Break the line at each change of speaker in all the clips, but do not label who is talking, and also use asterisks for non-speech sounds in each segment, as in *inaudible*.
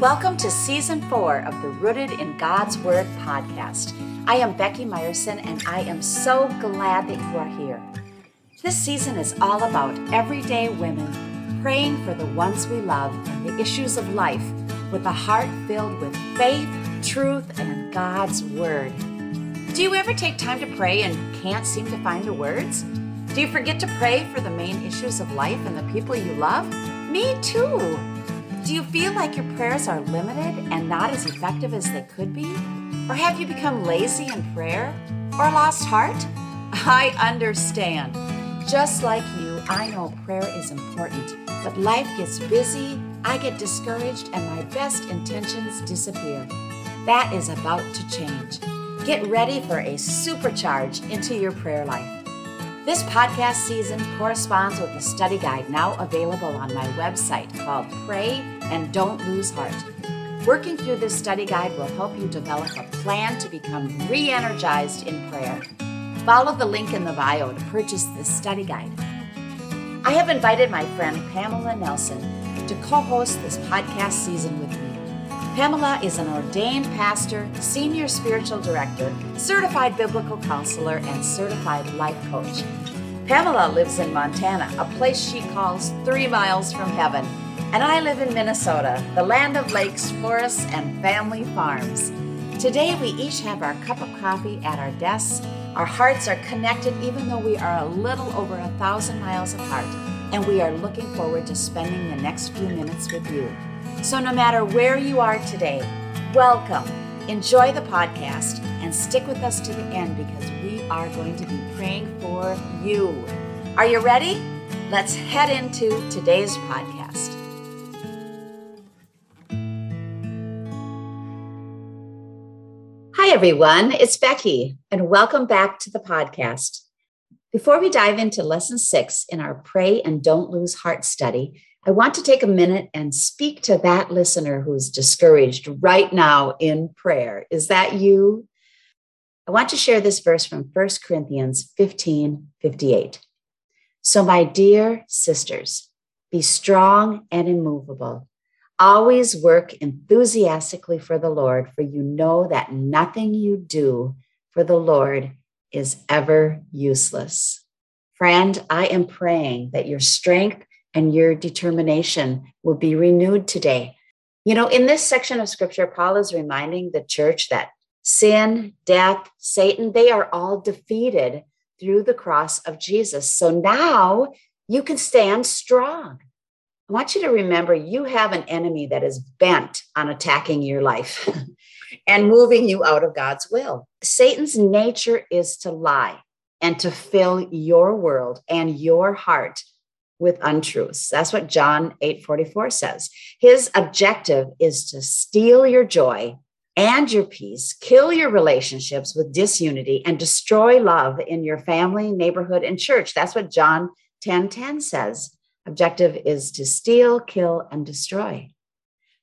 Welcome to season four of the Rooted in God's Word podcast. I am Becky Meyerson, and I am so glad that you are here. This season is all about everyday women praying for the ones we love and the issues of life with a heart filled with faith, truth, and God's Word. Do you ever take time to pray and can't seem to find the words? Do you forget to pray for the main issues of life and the people you love? Me too. Do you feel like your prayers are limited and not as effective as they could be? Or have you become lazy in prayer? Or lost heart? *laughs* I understand. Just like you, I know prayer is important, but life gets busy, I get discouraged, and my best intentions disappear. That is about to change. Get ready for a supercharge into your prayer life. This podcast season corresponds with the study guide now available on my website called Pray and Don't Lose Heart. Working through this study guide will help you develop a plan to become re energized in prayer. Follow the link in the bio to purchase this study guide. I have invited my friend Pamela Nelson to co host this podcast season with me. Pamela is an ordained pastor, senior spiritual director, certified biblical counselor, and certified life coach. Pamela lives in Montana, a place she calls three miles from heaven, and I live in Minnesota, the land of lakes, forests, and family farms. Today, we each have our cup of coffee at our desks. Our hearts are connected, even though we are a little over a thousand miles apart, and we are looking forward to spending the next few minutes with you. So, no matter where you are today, welcome. Enjoy the podcast and stick with us to the end because we are going to be praying for you. Are you ready? Let's head into today's podcast. Hi, everyone. It's Becky, and welcome back to the podcast. Before we dive into lesson six in our Pray and Don't Lose Heart study, I want to take a minute and speak to that listener who's discouraged right now in prayer. Is that you? I want to share this verse from 1 Corinthians 15 58. So, my dear sisters, be strong and immovable. Always work enthusiastically for the Lord, for you know that nothing you do for the Lord is ever useless. Friend, I am praying that your strength and your determination will be renewed today. You know, in this section of scripture, Paul is reminding the church that sin, death, Satan, they are all defeated through the cross of Jesus. So now you can stand strong. I want you to remember you have an enemy that is bent on attacking your life *laughs* and moving you out of God's will. Satan's nature is to lie and to fill your world and your heart with untruths. That's what John 8:44 says. His objective is to steal your joy and your peace, kill your relationships with disunity and destroy love in your family, neighborhood and church. That's what John 10:10 10, 10 says. Objective is to steal, kill and destroy.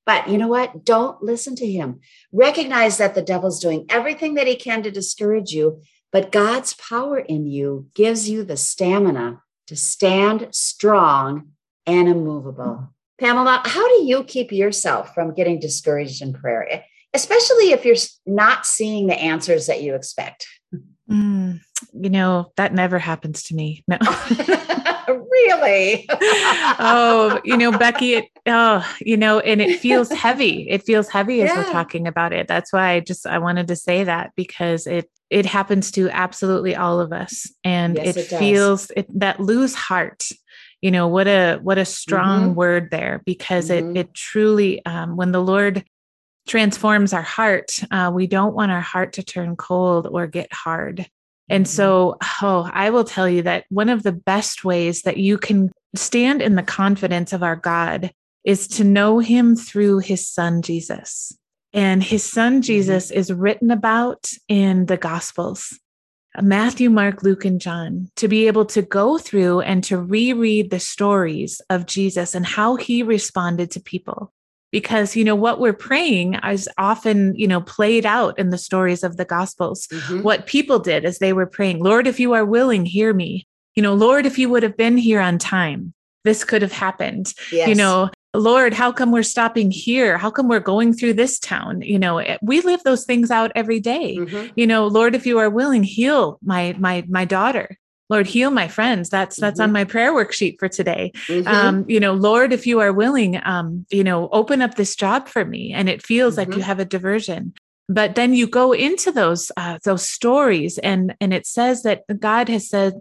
But you know what? Don't listen to him. Recognize that the devil's doing everything that he can to discourage you, but God's power in you gives you the stamina to stand strong and immovable. Pamela, how do you keep yourself from getting discouraged in prayer, especially if you're not seeing the answers that you expect?
Mm, you know, that never happens to me. No. *laughs* *laughs* *laughs*
really?
oh, you know, *laughs* Becky, it, oh, you know, and it feels heavy. It feels heavy as yeah. we're talking about it. That's why I just I wanted to say that because it it happens to absolutely all of us and yes, it, it feels it, that lose heart you know what a what a strong mm-hmm. word there because mm-hmm. it it truly um, when the lord transforms our heart uh, we don't want our heart to turn cold or get hard and mm-hmm. so oh i will tell you that one of the best ways that you can stand in the confidence of our god is to know him through his son jesus and his son mm-hmm. Jesus is written about in the Gospels Matthew, Mark, Luke, and John to be able to go through and to reread the stories of Jesus and how he responded to people. Because, you know, what we're praying is often, you know, played out in the stories of the Gospels. Mm-hmm. What people did as they were praying, Lord, if you are willing, hear me. You know, Lord, if you would have been here on time, this could have happened. Yes. You know, Lord, how come we're stopping here? How come we're going through this town? You know, eh, we live those things out every day. Mm-hmm. You know, Lord, if you are willing, heal my my my daughter. Lord, heal my friends. That's that's mm-hmm. on my prayer worksheet for today. Mm-hmm. Um, you know, Lord, if you are willing, um, you know, open up this job for me. And it feels like you mm-hmm. have a diversion. But then you go into those uh, those stories, and and it says that God has said,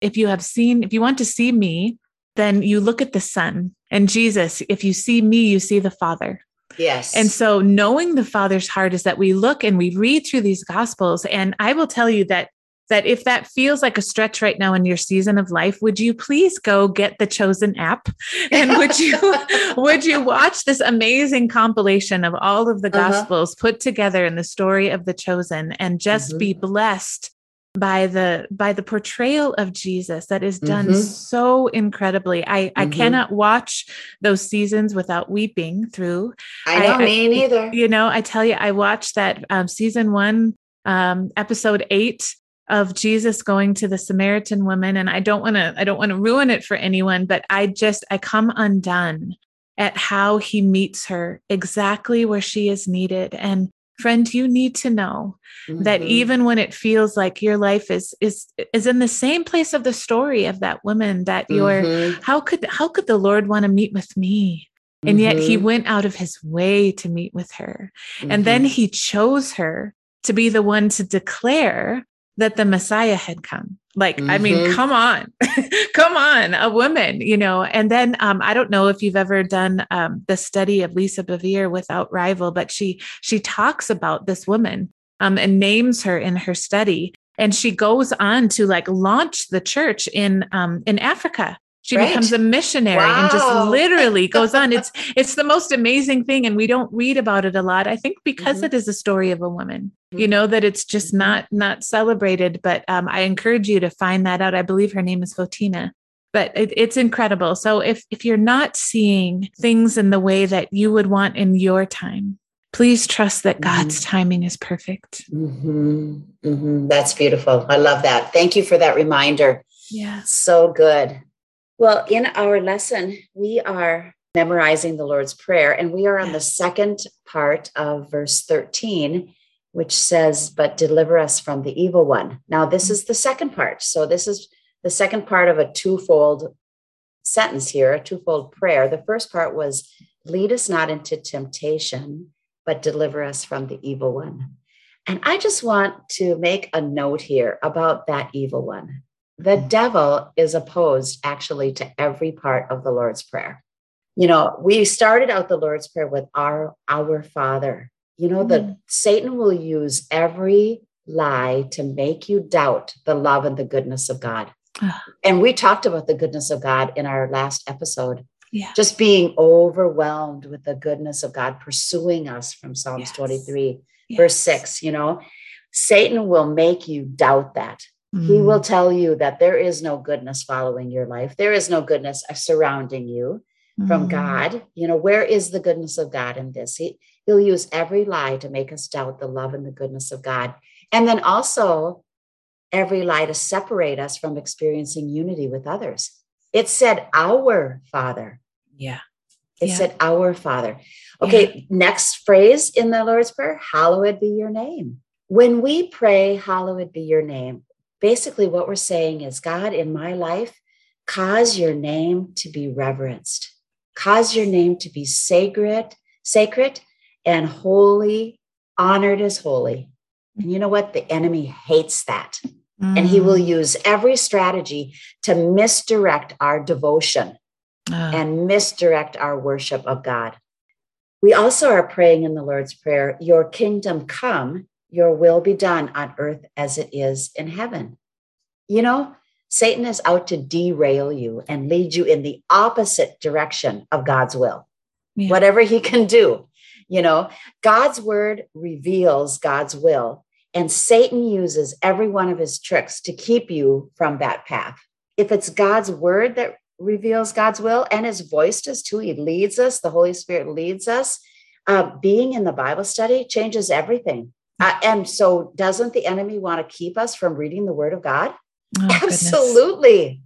if you have seen, if you want to see me, then you look at the Son and Jesus. If you see me, you see the Father.
Yes.
And so knowing the Father's heart is that we look and we read through these gospels. And I will tell you that that if that feels like a stretch right now in your season of life would you please go get the chosen app *laughs* and would you *laughs* would you watch this amazing compilation of all of the uh-huh. gospels uh-huh. put together in the story of the chosen and just mm-hmm. be blessed by the by the portrayal of Jesus that is done mm-hmm. so incredibly. I mm-hmm. I cannot watch those seasons without weeping through.
I know I, me either.
You know, I tell you, I watched that um, season one, um, episode eight of Jesus going to the Samaritan woman, and I don't want to I don't want to ruin it for anyone, but I just I come undone at how he meets her exactly where she is needed and friend you need to know mm-hmm. that even when it feels like your life is is is in the same place of the story of that woman that you're mm-hmm. how could how could the lord want to meet with me and yet he mm-hmm. went out of his way to meet with her and then mm-hmm. he chose her to be the one to declare that the Messiah had come. Like, mm-hmm. I mean, mm-hmm. come on, *laughs* come on, a woman, you know. And then um, I don't know if you've ever done um, the study of Lisa Bevere without rival, but she she talks about this woman um, and names her in her study. And she goes on to like launch the church in um, in Africa she right. becomes a missionary wow. and just literally *laughs* goes on it's it's the most amazing thing and we don't read about it a lot i think because mm-hmm. it is a story of a woman mm-hmm. you know that it's just mm-hmm. not not celebrated but um, i encourage you to find that out i believe her name is Photina but it, it's incredible so if if you're not seeing things in the way that you would want in your time please trust that god's mm-hmm. timing is perfect
mm-hmm. Mm-hmm. that's beautiful i love that thank you for that reminder
yeah
so good well, in our lesson, we are memorizing the Lord's Prayer, and we are on the second part of verse 13, which says, But deliver us from the evil one. Now, this is the second part. So, this is the second part of a twofold sentence here, a twofold prayer. The first part was, Lead us not into temptation, but deliver us from the evil one. And I just want to make a note here about that evil one. The devil is opposed actually to every part of the Lord's Prayer. You know, we started out the Lord's Prayer with our our Father. You know, mm. that Satan will use every lie to make you doubt the love and the goodness of God. *sighs* and we talked about the goodness of God in our last episode.
Yeah.
Just being overwhelmed with the goodness of God pursuing us from Psalms yes. 23, yes. verse 6. You know, Satan will make you doubt that. Mm. He will mm. tell you that there is no goodness following your life. There is no goodness surrounding you mm. from God. You know, where is the goodness of God in this? He, he'll use every lie to make us doubt the love and the goodness of God. And then also every lie to separate us from experiencing unity with others. It said, Our Father.
Yeah.
It
yeah.
said, Our Father. Okay, yeah. next phrase in the Lord's Prayer Hallowed be your name. When we pray, Hallowed be your name, basically what we're saying is God, in my life, cause your name to be reverenced, cause your name to be sacred, sacred and holy, honored as holy. And you know what? The enemy hates that. Mm. And he will mm. use every strategy to misdirect our devotion uh. and misdirect our worship of God. We also are praying in the Lord's Prayer, Your kingdom come, your will be done on earth as it is in heaven. You know, Satan is out to derail you and lead you in the opposite direction of God's will, yeah. whatever he can do. You know, God's word reveals God's will, and Satan uses every one of his tricks to keep you from that path. If it's God's word that reveals God's will, and his voice does too, he leads us, the Holy Spirit leads us. Uh, being in the Bible study changes everything. Uh, and so, doesn't the enemy want to keep us from reading the Word of God? Oh, Absolutely. Goodness.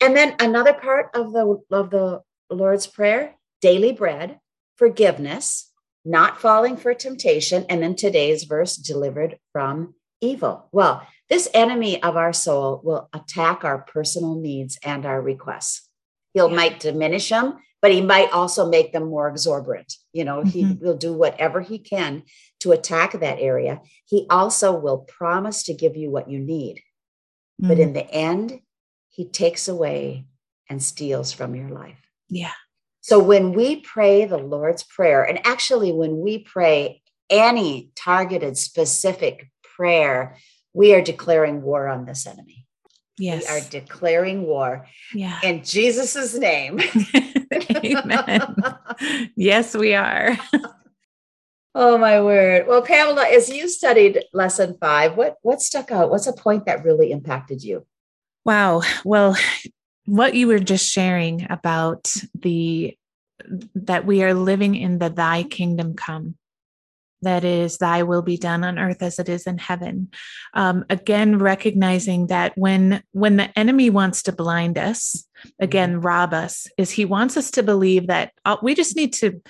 And then another part of the of the Lord's Prayer daily bread, forgiveness, not falling for temptation, and then today's verse, delivered from evil. Well, this enemy of our soul will attack our personal needs and our requests. He'll yeah. might diminish them, but he might also make them more exorbitant. You know, mm-hmm. he will do whatever he can to attack that area. He also will promise to give you what you need. Mm-hmm. But in mm. the end, he takes away and steals from your life.
Yeah.
So when we pray the Lord's Prayer, and actually when we pray any targeted, specific prayer, we are declaring war on this enemy.
Yes.
We are declaring war.
Yeah.
In Jesus's name. *laughs*
Amen. *laughs* yes, we are. *laughs*
oh my word. Well, Pamela, as you studied lesson five, what what stuck out? What's a point that really impacted you?
Wow. Well, what you were just sharing about the that we are living in the thy kingdom come that is thy will be done on earth as it is in heaven um, again recognizing that when when the enemy wants to blind us again mm-hmm. rob us is he wants us to believe that uh, we just need to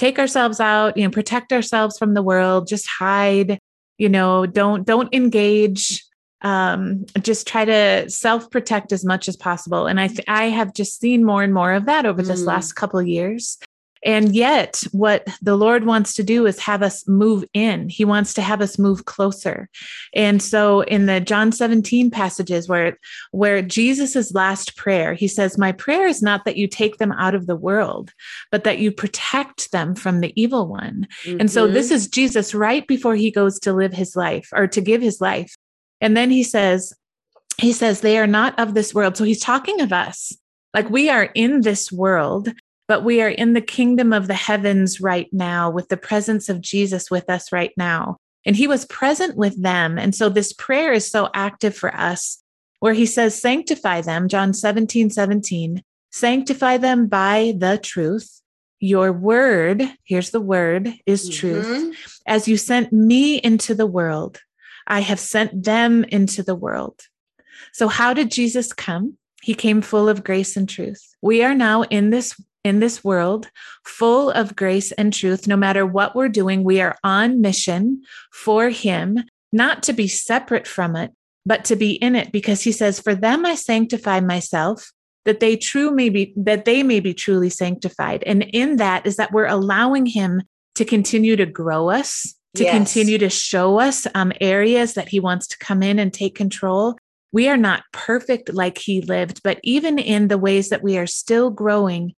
take ourselves out you know protect ourselves from the world just hide you know don't don't engage um, just try to self protect as much as possible. And I, th- I have just seen more and more of that over this mm. last couple years. And yet, what the Lord wants to do is have us move in. He wants to have us move closer. And so, in the John 17 passages where, where Jesus's last prayer, he says, My prayer is not that you take them out of the world, but that you protect them from the evil one. Mm-hmm. And so, this mm-hmm. is Jesus right before he goes to live his life or to give his life. And then he says, he says, they are not of this world. So he's talking of us. Like we are in this world, but we are in the kingdom of the heavens right now with the presence of Jesus with us right now. And he was present with them. And so this prayer is so active for us, where he says, Sanctify them, John 17, 17, sanctify them by the truth. Your word, here's the word, is mm-hmm. truth. As you sent me into the world, I have sent them into the world. So, how did Jesus come? He came full of grace and truth. We are now in this in this world full of grace and truth no matter what we're doing we are on mission for him not to be separate from it but to be in it because he says for them i sanctify myself that they true may be that they may be truly sanctified and in that is that we're allowing him to continue to grow us to yes. continue to show us um, areas that he wants to come in and take control. We are not perfect like he lived, but even in the ways that we are still growing,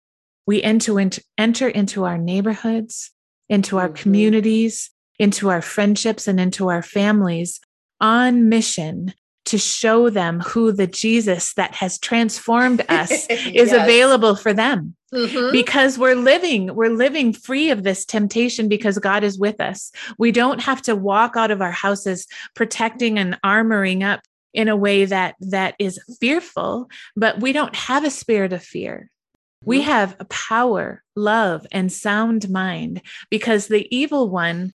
we enter into, enter into our neighborhoods, into our mm-hmm. communities, into our friendships, and into our families on mission to show them who the Jesus that has transformed *laughs* us yes. is available for them. Mm-hmm. Because we're living, we're living free of this temptation because God is with us. We don't have to walk out of our houses protecting and armoring up in a way that that is fearful, but we don't have a spirit of fear. We have power, love, and sound mind because the evil one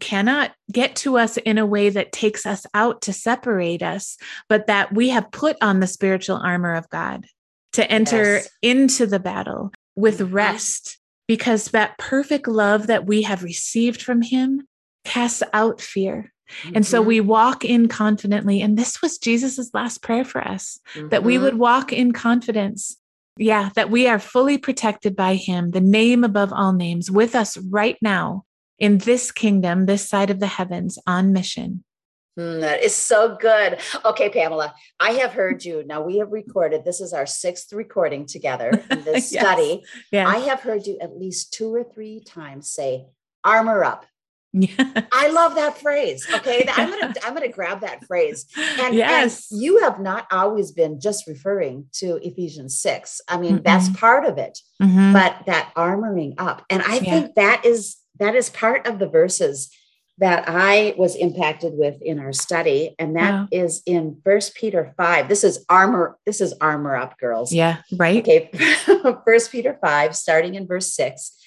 cannot get to us in a way that takes us out to separate us, but that we have put on the spiritual armor of God to enter yes. into the battle with mm-hmm. rest, because that perfect love that we have received from Him casts out fear. Mm-hmm. And so we mm-hmm. walk in confidently. And this was Jesus's last prayer for us mm-hmm. that we would mm-hmm. walk in confidence. Yeah, that we are fully protected by Him, the name above all names, with us right now in this kingdom, this side of the heavens, on mission.
Mm, that is so good. Okay, Pamela, I have heard you. Now we have recorded, this is our sixth recording together *laughs* in this yes. study. Yeah. I have heard you at least two or three times say, armor up. Yeah. *laughs* I love that phrase. Okay. Yeah. I'm gonna I'm gonna grab that phrase. And, yes. and you have not always been just referring to Ephesians 6. I mean, mm-hmm. that's part of it, mm-hmm. but that armoring up. And I yeah. think that is that is part of the verses that I was impacted with in our study, and that wow. is in First Peter five. This is armor. This is armor up, girls.
Yeah, right.
Okay, *laughs* First Peter five, starting in verse six.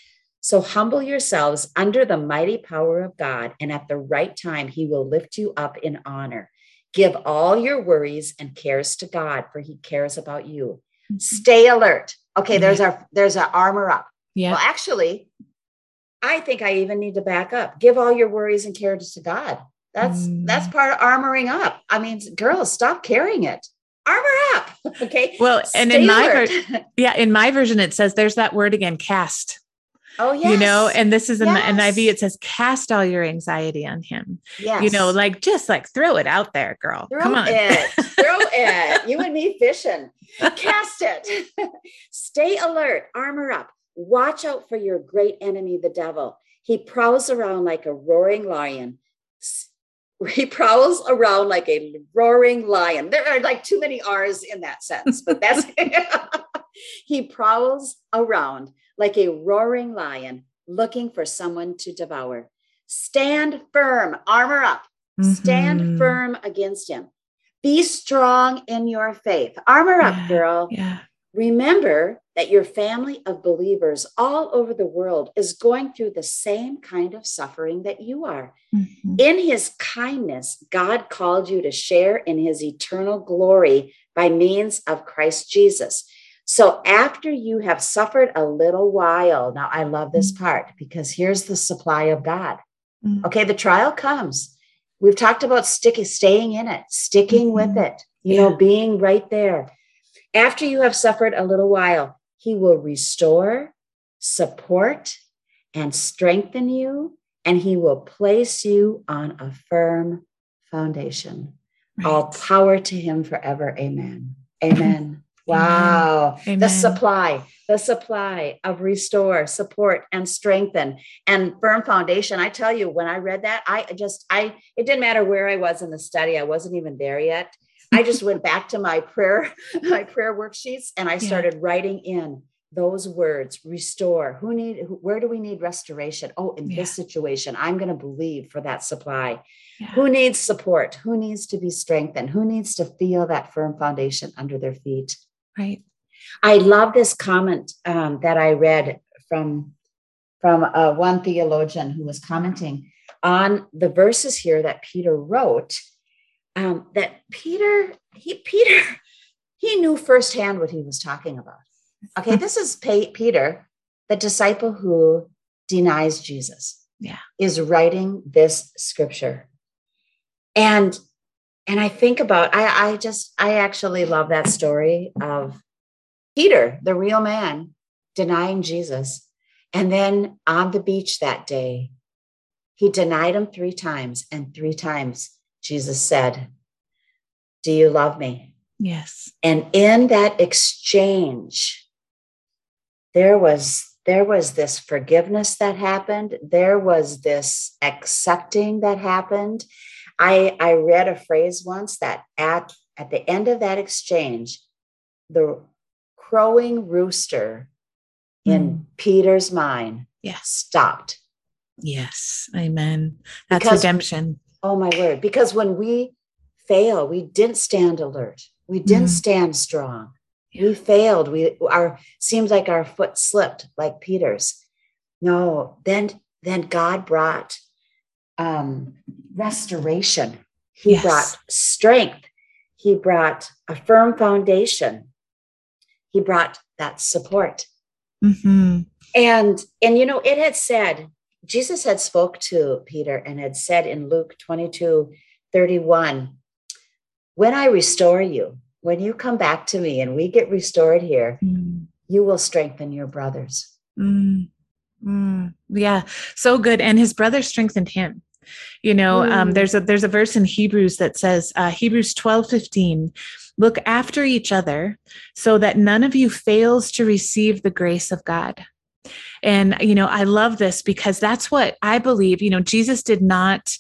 So humble yourselves under the mighty power of God, and at the right time, He will lift you up in honor. Give all your worries and cares to God, for He cares about you. Mm-hmm. Stay alert. Okay, there's our there's our armor up
Yeah.
Well, actually, I think I even need to back up. Give all your worries and cares to God. That's
Mm.
that's part of armoring up. I mean, girls, stop carrying it. Armor up. *laughs* Okay.
Well, and
Stay
in my
alert.
Yeah, in my version, it says there's that word again, cast.
Oh yeah.
You know, and this is in
Yes.
the NIV, it says cast all your anxiety on him.
yes.
You know, like just like throw it out there, girl.
throw
Come on.
it. Throw *laughs* it. You and me fishing. Cast *laughs* it. Stay alert. Armor up. Watch out for your great enemy, the devil. He prowls around like a roaring lion. He prowls around like a roaring lion. There are like too many R's in that sentence, but that's *laughs* he prowls around like a roaring lion looking for someone to devour. Stand firm, armor up. Stand
Mhm.
firm against him. Be strong in your faith. Armor
Yeah,
up, girl.
Yeah.
Remember that your family of believers all over the world is going through the same kind of suffering that you are.
Mhm.
In his kindness, God called you to share in his eternal glory by means of Christ Jesus. So after you have suffered a little while, now I love this part because here's the supply of God.
Mm.
Okay, the trial comes. We've talked about sticking, staying in it, sticking with
Mhm.
it, you
Yeah.
know, being right there. After you have suffered a little while, he will restore, support, and strengthen you, and he will place you on a firm foundation. All
Right.
power to him forever. Amen. Amen. *laughs* Wow. The supply, the supply of restore, support, and strengthen and firm foundation. I tell you, when I read that, I just, I, it didn't matter where I was in the study. I wasn't even there yet. I *laughs* just went back to my prayer, *laughs* my prayer worksheets, and I started writing in those words restore who need who, where do we need restoration oh in
Yeah.
this situation i'm going to believe for that supply
Yeah.
who needs support who needs to be strengthened who needs to feel that firm foundation under their feet
Right.
I love this comment um, that I read from from uh, one theologian who was commenting on the verses here that Peter wrote. Um, that Peter he Peter he knew firsthand what he was talking about. Okay, this is Pa- Peter, the disciple who denies Jesus.
Yeah.
is writing this scripture, and and I think about I I just I actually love that story of Peter, the real man, denying Jesus. And then on the beach that day, he denied him three times. And three times Jesus said, Do you love me?
Yes.
And in that exchange, there was there was this forgiveness that happened. There was this accepting that happened. I, I read a phrase once that at, at the end of that exchange, the crowing rooster in
Mm.
Peter's mind
Yeah.
stopped.
Yes. Amen. That's
Because-
redemption.
Oh my word. Because when we fail, we didn't stand alert. We didn't
Mm.
stand strong.
Yeah.
We failed. We our seems like our foot slipped like Peter's. No, then then God brought um restoration. He
Yes.
brought strength. He brought a firm foundation. He brought that support.
Mhm.
And and you know, it had said, Jesus had spoke to Peter and had said in Luke 22, 31, when I restore you, when you come back to me and we get restored here,
Mm.
you will strengthen your brothers.
Mm. Mm. Yeah, so good. And his brother strengthened him. You know, um,
Mm.
there's a there's a verse in Hebrews that says, uh, Hebrews 12, 15, look after each other so that none of you fails to receive the grace of God. And you know, I love this because that's what I believe. You know, Jesus did not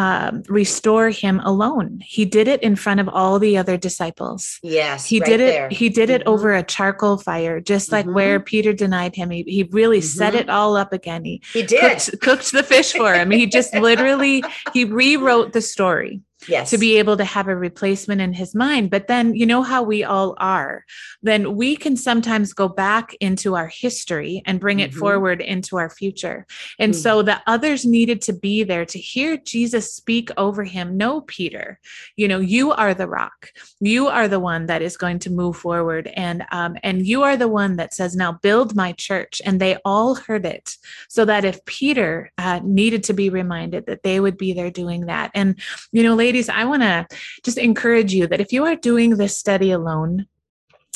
um, restore him alone. He did it in front of all the other disciples
Yes.
he
right
did it
there.
he did it
Mhm.
over a charcoal fire just like
Mhm.
where peter denied him he, he really set
Mhm.
it all up again he
He did.
cooked, cooked the fish for him he just literally he rewrote the story
yes.
to be able to have a replacement in his mind. But then, you know how we all are, then we can sometimes go back into our history and bring it mm-hmm. forward into our future. And mm-hmm. so the others needed to be there to hear Jesus speak over him. No, Peter, you know, you are the rock. You are the one that is going to move forward. And, um, and you are the one that says, now build my church. And they all heard it so that if Peter uh, needed to be reminded that they would be there doing that. And, you know, ladies, I want to just encourage you that if you are doing this study alone,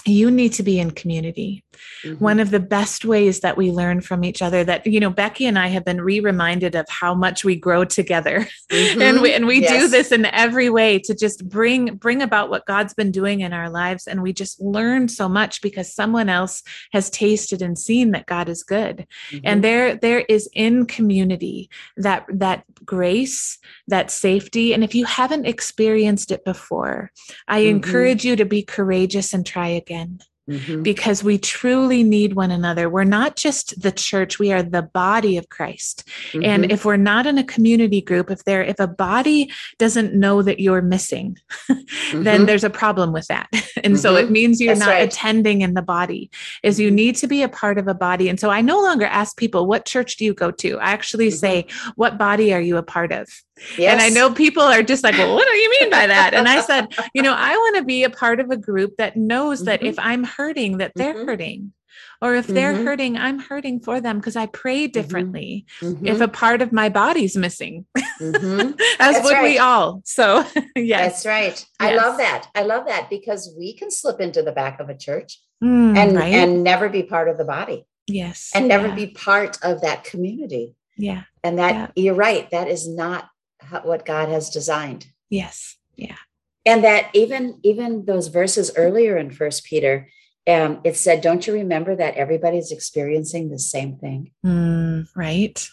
you need to be in community. Mm-hmm. One of the best ways that we learn from each other that, you know, Becky and I have been re reminded of how much we grow together. *laughs* Mm-hmm. and we, and we yes. do this in every way to just bring, bring about what God's been doing in our lives. And we just learn so much because someone else has tasted and seen that God is good. Mm-hmm. And there, there is in community that, that grace, that safety. And if you haven't experienced it before, I mm-hmm. encourage you to be courageous and try again. Mm-hmm. Because we truly need one another. We're not just the church, we are the body of Christ. Mm-hmm. And if we're not in a community group, if there if a body doesn't know that you're missing, *laughs* mm-hmm. then there's a problem with that. *laughs* and so it mm-hmm. means you're That's not right. attending in the body. Is you mm-hmm. need to be a part of a body. And so I no longer ask people, what church do you go to? I actually mm-hmm. say, what body are you a part of? Yes. And I know people are just like, well, what do you mean by that? And I *laughs* said, you know, I want to be a part of a group that knows mm-hmm. that if I'm hurting, that they're mm-hmm. hurting. Or if they're mm-hmm. hurting, I'm hurting for them because I pray mm-hmm. differently. Mm-hmm. If a part of my body's missing, mm-hmm. *laughs* as would right. we all. So, *laughs*
yes. That's right. Yes. I love that. I love that because we can slip into the back of a church mm, and, right? and never be part of the body.
Yes.
And never yeah. be part of that community.
Yeah.
And that yeah. you're right. That is not what God has designed.
Yes. Yeah.
And that even even those verses earlier in First Peter, um, it said, "Don't you remember that everybody's experiencing the same thing?"
Mm, right.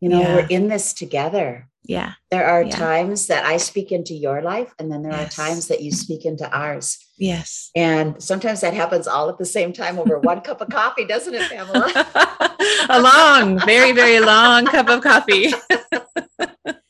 You know, yeah. we're in this together.
Yeah.
There are yeah. times that I speak into your life, and then there yes. are times that you speak into ours.
Yes.
And sometimes that happens all at the same time over one cup of coffee, doesn't it, Pamela? *laughs*
A long, very, very long cup of coffee. *laughs*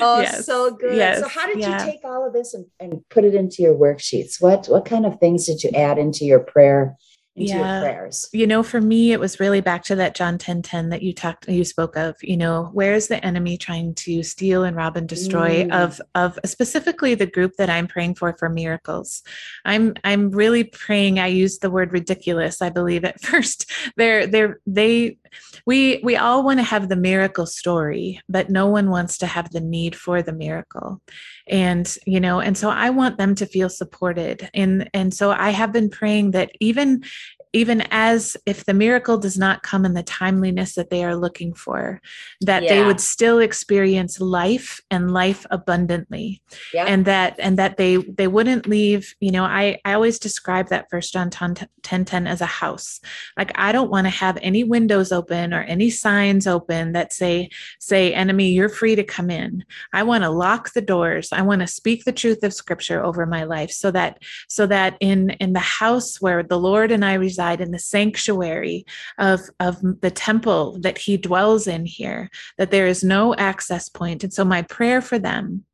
oh, yes. so good. Yes. So how did yeah. you take all of this and, and put it into your worksheets? What what kind of things did you add into your prayer into yeah. your prayers?
You know, for me, it was really back to that John 10 10 that you talked, you spoke of, you know, where is the enemy trying to steal and rob and destroy mm. of, of specifically the group that I'm praying for, for miracles. I'm, I'm really praying. I used the word ridiculous. I believe at *laughs* first they're, they're, they, we, we all want to have the miracle story, but no one wants to have the need for the miracle. And you know and so i want them to feel supported. And and so i have been praying that even even as if the miracle does not come in the timeliness that they are looking for that yeah. they would still experience life and life abundantly yeah. and that and that they they wouldn't leave you know i i always describe that first john 10 10, 10 as a house like i don't want to have any windows open or any signs open that say say enemy you're free to come in i want to lock the doors i want to speak the truth of scripture over my life so that so that in in the house where the lord and i reside reside in the sanctuary of, of the temple that he dwells in here, that there is no access point. And so, my prayer for them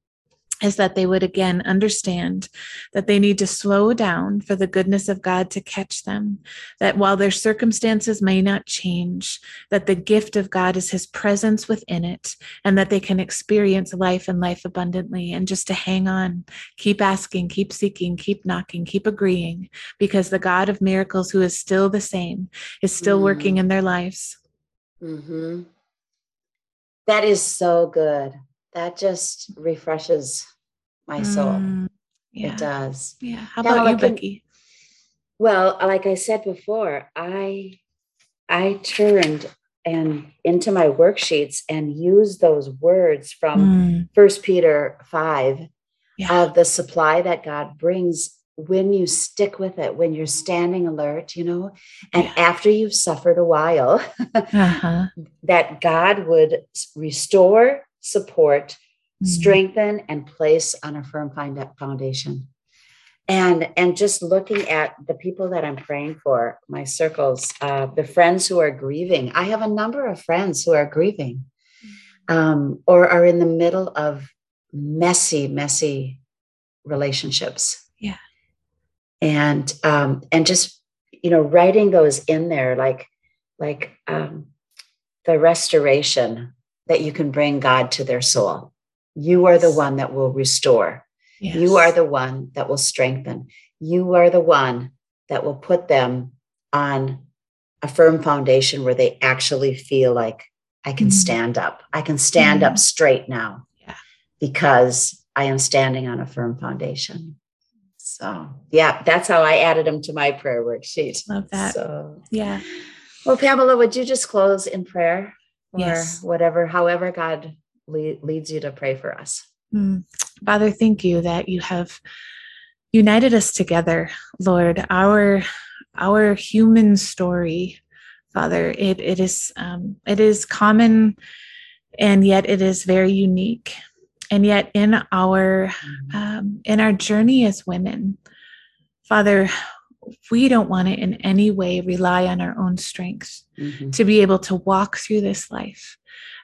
is that they would again understand that they need to slow down for the goodness of God to catch them. That while their circumstances may not change, that the gift of God is his presence within it, and that they can experience life and life abundantly. And just to hang on, keep asking, keep seeking, keep knocking, keep agreeing, because the God of miracles, who is still the same, is still mm-hmm. working in their lives.
Mm-hmm. That is so good that just refreshes my soul. Mm, yeah. It does.
Yeah. How about now, you, Becky?
Well, like I said before, I I turned and into my worksheets and used those words from mm. First Peter five yeah. of the supply that God brings when you stick with it, when you're standing alert, you know, and yeah. after you've suffered a while, *laughs* uh-huh. that God would restore, support, mm-hmm. strengthen, and place on a firm foundation. And and just looking at the people that I'm praying for, my circles, uh, the friends who are grieving. I have a number of friends who are grieving, um, or are in the middle of messy, messy relationships.
Yeah.
And um, and just you know, writing those in there like like um the restoration that you can bring God to their soul. You are the one that will restore. Yes. You are the one that will strengthen. You are the one that will put them on a firm foundation where they actually feel like I can mm-hmm. stand up. I can stand mm-hmm. up straight now yeah. because I am standing on a firm foundation. So, yeah, that's how I added them to my prayer worksheet.
Love that. So,
yeah. Well, Pamela, would you just close in prayer or
yes.
whatever, however God leads you to pray for us?
Mm. Father, thank you that you have united us together, Lord. Our our human story, Father, it it is um, it is common, and yet it is very unique. And yet, in our mm-hmm. um, in our journey as women, Father, we don't want to in any way rely on our own strength mm-hmm. to be able to walk through this life.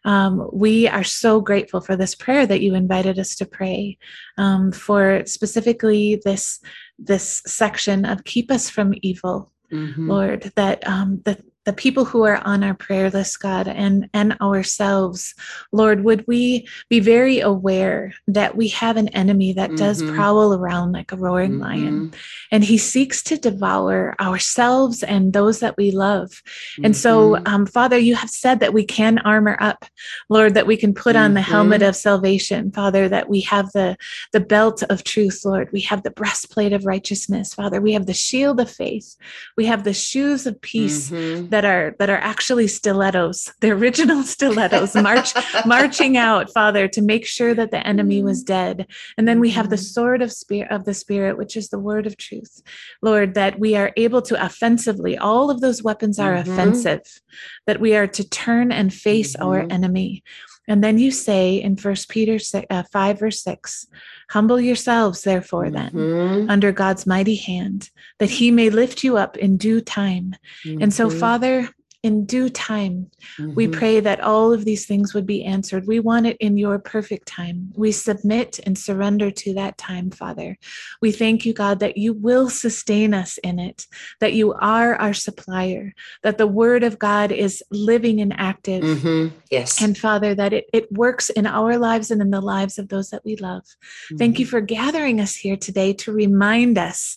Um, we are so grateful for this prayer that you invited us to pray um, for specifically this this section of keep us from evil mm-hmm. lord that um, that the people who are on our prayer list, God, and, and ourselves, Lord, would we be very aware that we have an enemy that mm-hmm. does prowl around like a roaring mm-hmm. lion, and he seeks to devour ourselves and those that we love. Mm-hmm. And so, mm-hmm. um, Father, you have said that we can armor up, Lord, that we can put on the helmet mm-hmm. of salvation, Father, that we have the, the belt of truth, Lord, we have the breastplate of righteousness, Father, we have the shield of faith, we have the shoes of peace mm-hmm that are that are actually stilettos *laughs* the original stilettos march *laughs* marching out father to make sure that the enemy was mm. dead and then we have the mm-hmm. sword of spirit of the spirit which is the word of truth lord that we are able to offensively all of those weapons are mm-hmm. offensive that we are to turn and face mm-hmm. our enemy and then you say in First Peter 6, uh, 5, verse 6, humble yourselves, therefore, then, mm-hmm. under God's mighty hand, that he may lift you up in due time. Mm-hmm. And so, mm-hmm. Father, in due time. Mm-hmm. We pray that all of these things would be answered. We want it in your perfect time. We submit and surrender to that time, Father. We thank you, God, that you will sustain us in it, that you are our supplier, that the word of God is living and active.
Mm-hmm. Yes.
And Father, that it, it works in our lives and in the lives of those that we love. Mm-hmm. Thank you mm-hmm. for gathering us here today to remind us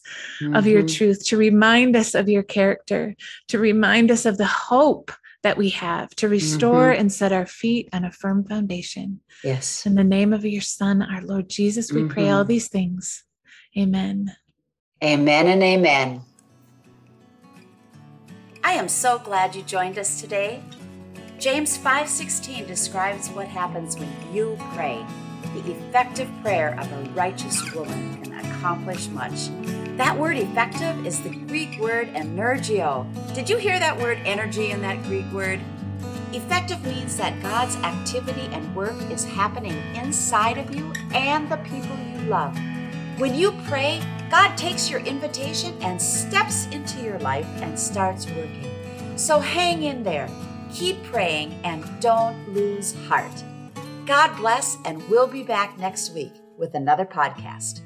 of your mm-hmm. truth, to remind us of your character, to remind us of the hope hope that we have to restore mm-hmm. and set our feet on a firm foundation.
Yes.
In the name of your Son, our Lord Jesus, we mm-hmm. pray all mm-hmm. these things. Amen.
Amen and amen.
I am so glad you joined us today. James 5:16 describes what happens when you pray. The effective prayer of a righteous woman can accomplish much. That word effective is the Greek word energio. Did you hear that word energy in that Greek word? Effective means that God's activity and work is happening inside of you and the people you love. When you pray, God takes your invitation and steps into your life and starts working. So hang in there, keep praying, and don't lose heart. God bless, and we'll be back next week with another podcast.